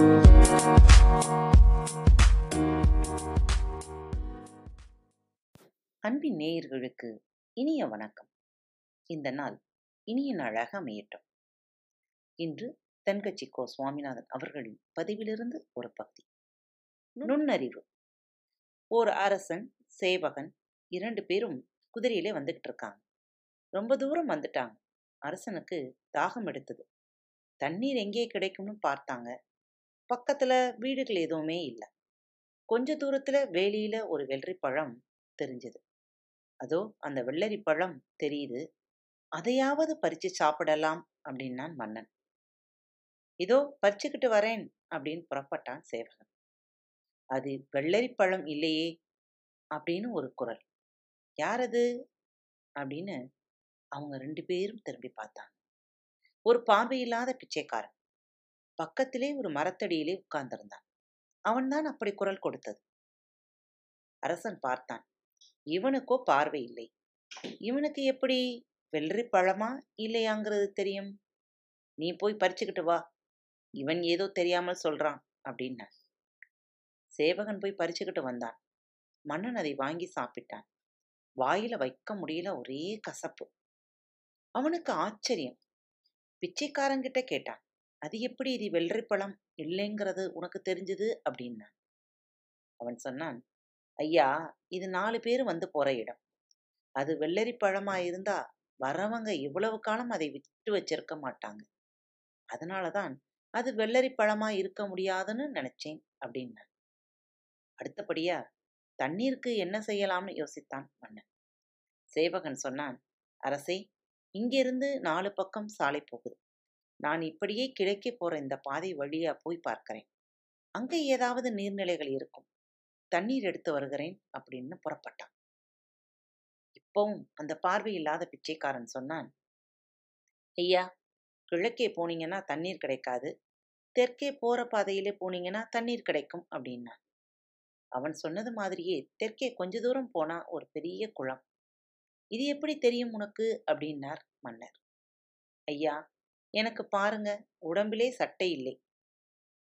அன்பின் நேயர்களுக்கு இனிய வணக்கம். இந்த நாள் இனிய நாளாக அமையட்டும். இன்று தென்கட்சி கோ. சுவாமிநாதன் அவர்களின் பதிவிலிருந்து ஒரு பக்தி. நுண்ணறிவு. ஓர் அரசன் சேவகன் இரண்டு பேரும் குதிரையிலே வந்துகிட்டு இருக்காங்க. ரொம்ப தூரம் வந்துட்டாங்க. அரசனுக்கு தாகம் எடுத்தது. தண்ணீர் எங்கே கிடைக்கும்னு பார்த்தாங்க. பக்கத்துல வீடுகள் எதுவுமே இல்லை. கொஞ்ச தூரத்துல வேலியில ஒரு வெள்ளரி பழம் தெரிஞ்சது. அதோ அந்த வெள்ளரி பழம் தெரியுது. அதையாவது பறிச்சு சாப்பிடலாம் அப்படின்னான் மன்னன். இதோ பறிச்சுக்கிட்டு வரேன் அப்படின்னு புறப்பட்டான் சேவகன். அது வெள்ளரி பழம் இல்லையே அப்படின்னு ஒரு குரல். யார் அது? அப்படின்னு அவங்க ரெண்டு பேரும் திரும்பி பார்த்தாங்க. ஒரு பார்வையில்லாத பிச்சைக்காரன். பக்கத்திலே ஒரு மரத்தடியிலே உட்கார்ந்திருந்தான். அவன்தான் அப்படி குரல் கொடுத்தது. அரசன் பார்த்தான். இவனுக்கோ பார்வை இல்லை. இவனுக்கு எப்படி? வெள்ளரி பழமா இல்லையாங்கிறது தெரியும். நீ போய் பறிச்சுக்கிட்டு வா. இவன் ஏதோ தெரியாமல் சொல்றான் அப்படின்னான். சேவகன் போய் பறிச்சுக்கிட்டு வந்தான். மன்னன் அதை வாங்கி சாப்பிட்டான். வாயில வைக்க முடியல ஒரே கசப்பு. அவனுக்கு ஆச்சரியம். பிச்சைக்காரங்கிட்ட கேட்டான். அது எப்படி இது வெள்ளரி பழம் இல்லைங்கிறது உனக்கு தெரிஞ்சது அப்படின்னான் அவன் சொன்னான். ஐயா இது நாலு பேர் வந்து போற இடம். அது வெள்ளரி பழமா இருந்தா வரவங்க இவ்வளவு காலம் அதை விட்டு வச்சிருக்க மாட்டாங்க. அதனாலதான் அது வெள்ளரி பழமா இருக்க முடியாதுன்னு நினைச்சேன் அப்படின்னான் அடுத்தபடியா தண்ணீருக்கு என்ன செய்யலாம்னு யோசித்தான் மன்னன். சேவகன் சொன்னான் அரசே இங்கிருந்து நாலு பக்கம் சாலை போகுது. நான் இப்படியே கிழக்கே போற இந்த பாதை வழியா போய் பார்க்கிறேன். அங்கே ஏதாவது நீர்நிலைகள் இருக்கும். தண்ணீர் எடுத்து வருகிறேன் அப்படின்னு புறப்பட்டான். இப்பவும் அந்த பார்வை இல்லாத பிச்சைக்காரன் சொன்னான் ஐயா கிழக்கே போனீங்கன்னா தண்ணீர் கிடைக்காது. தெற்கே போற பாதையிலே போனீங்கன்னா தண்ணீர் கிடைக்கும் அப்படின்னா அவன் சொன்னது மாதிரியே தெற்கே கொஞ்ச தூரம் போனா ஒரு பெரிய குளம். இது எப்படி தெரியும் உனக்கு? அப்படின்னார் மன்னர். ஐயா எனக்கு பாருங்க உடம்பிலே சட்டை இல்லை.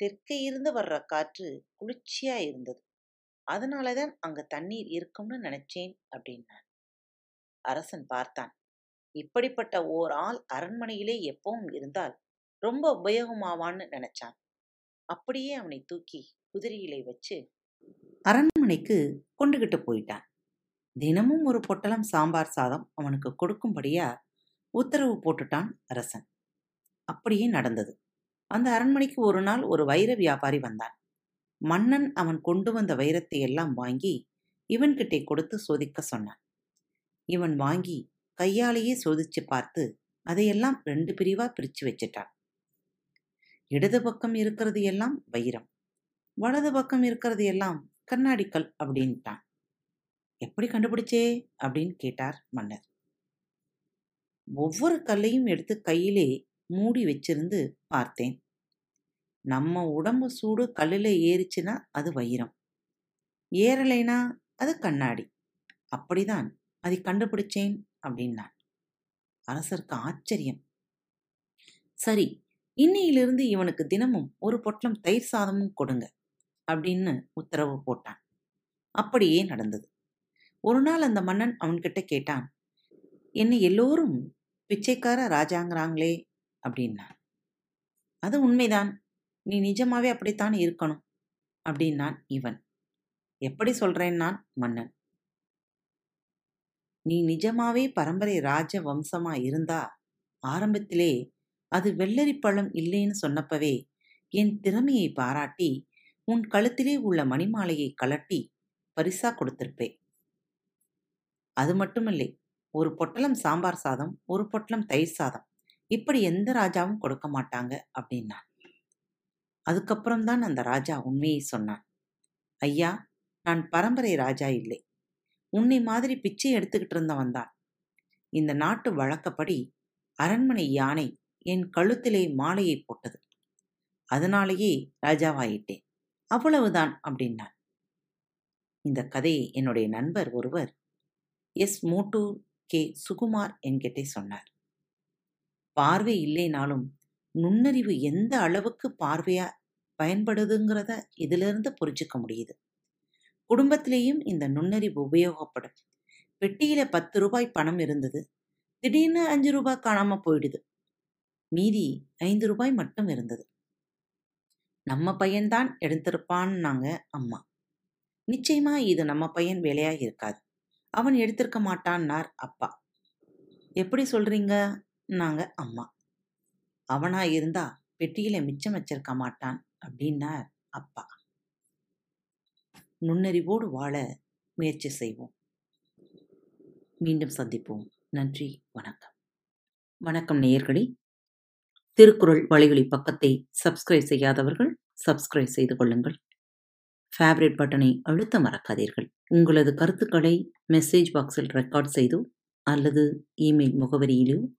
தெற்கே இருந்து வர்ற காற்று குளிர்ச்சியா இருந்தது. அதனாலதான் அங்க தண்ணீர் இருக்கும்னு நினைச்சேன் அப்படின்னான் அரசன் பார்த்தான். இப்படிப்பட்ட ஓர் ஆள் அரண்மனையிலே எப்பவும் இருந்தால் ரொம்ப உபயோகமாவான்னு நினைச்சான். அப்படியே அவனை தூக்கி குதிரையிலே வச்சு அரண்மனைக்கு கொண்டுகிட்டு போயிட்டான். தினமும் ஒரு பொட்டலம் சாம்பார் சாதம் அவனுக்கு கொடுக்கும்படியா உத்தரவு போட்டுட்டான் அரசன். அப்படியே நடந்தது. அந்த அரண்மனைக்கு ஒரு நாள் ஒரு வைர வியாபாரி வந்தான். மன்னன் அவன் கொண்டு வந்த வைரத்தை எல்லாம் வாங்கி இவன்கிட்டே கொடுத்து சோதிக்க சொன்னான். இவன் வாங்கி கையாலேயே சோதிச்சு பார்த்து அதையெல்லாம் ரெண்டு பிரிவா பிரிச்சு வச்சிட்டான். இடது பக்கம் இருக்கிறது எல்லாம் வைரம் வலது பக்கம் இருக்கிறது எல்லாம் கண்ணாடிக்கல் அப்படின்ட்டான். எப்படி கண்டுபிடிச்சே? அப்படின்னு கேட்டார் மன்னர். ஒவ்வொரு கல்லையும் எடுத்து கையிலே மூடி வச்சிருந்து பார்த்தேன். நம்ம உடம்பு சூடு கல்லில் ஏறிச்சுன்னா அது வைரம். ஏறலைனா அது கண்ணாடி. அப்படிதான் அதை கண்டுபிடிச்சேன் அப்படின்னான். அரசருக்கு ஆச்சரியம். சரி இன்னையிலிருந்து இவனுக்கு தினமும் ஒரு பொட்டலம் தயிர் சாதமும் கொடுங்க அப்படின்னு உத்தரவு போட்டான். அப்படியே நடந்தது. ஒரு நாள் அந்த மன்னன் அவன்கிட்ட கேட்டான் என்னை எல்லோரும் பிச்சைக்கார ராஜாங்கிறாங்களே அப்படின்னான் அது உண்மைதான். நீ நிஜமாவே அப்படித்தான் இருக்கணும் அப்படின்னான் இவன். எப்படி சொல்றேன் நான் மன்னன். நீ நிஜமாவே பரம்பரை ராஜ வம்சமா இருந்தா ஆரம்பத்திலே அது வெள்ளரி பழம் இல்லைன்னு சொன்னப்பவே என் திறமையை பாராட்டி உன் கழுத்திலே உள்ள மணிமாலையை கலட்டி பரிசா கொடுத்திருப்பேன். அது மட்டுமில்லை ஒரு பொட்டலம் சாம்பார் சாதம் ஒரு பொட்டலம் தயிர் சாதம் இப்படி எந்த ராஜாவும் கொடுக்க மாட்டாங்க அப்படின்னான் அதுக்கப்புறம்தான் அந்த ராஜா உண்மையை சொன்னான். ஐயா நான் பரம்பரை ராஜா இல்லை. உன்னை மாதிரி பிச்சை எடுத்துக்கிட்டு இருந்தவன் தான். இந்த நாட்டு வழக்கப்படி அரண்மனை யானை என் கழுத்திலே மாலையை போட்டது. அதனாலேயே ராஜாவாயிட்டேன். அவ்வளவுதான் அப்படின்னான். இந்த கதையை என்னுடைய நண்பர் ஒருவர் எஸ். மோட்டூர் கே. சுகுமார் என்கிட்டே சொன்னார். பார்வை இல்லைனாலும் நுண்ணறிவு எந்த அளவுக்கு பார்வையா பயன்படுதுங்கிறத இதிலிருந்து புரிஞ்சுக்க முடியுது. குடும்பத்திலேயும் இந்த நுண்ணறிவு உபயோகப்படும். பெட்டியில பத்து ரூபாய் பணம் இருந்தது. திடீர்னு அஞ்சு ரூபாய் காணாம போயிடுது. மீதி ஐந்து ரூபாய் மட்டும் இருந்தது. நம்ம பையன்தான் எடுத்திருப்பான்னாங்க அம்மா. நிச்சயமா இது நம்ம பையன் வேலையாக இருக்காது. அவன் எடுத்திருக்க மாட்டான்னார் அப்பா. எப்படி சொல்றீங்க? நாங்க அம்மா. அவனா இருந்தா பெட்டியில மிச்சம் வச்சிருக்க மாட்டான் அப்படின்னார் அப்பா. நுண்ணறிவோடு வாழ முயற்சி செய்வோம். மீண்டும் சந்திப்போம். நன்றி வணக்கம். வணக்கம் நேயர்களே. திருக்குறள் வழிகளி பக்கத்தை சப்ஸ்கிரைப் செய்யாதவர்கள் சப்ஸ்கிரைப் செய்து கொள்ளுங்கள். ஃபேவரட் பட்டனை அழுத்த மறக்காதீர்கள். உங்களது கருத்துக்களை மெசேஜ் பாக்ஸில் ரெக்கார்ட் செய்தோ அல்லது இமெயில் முகவரியிலோ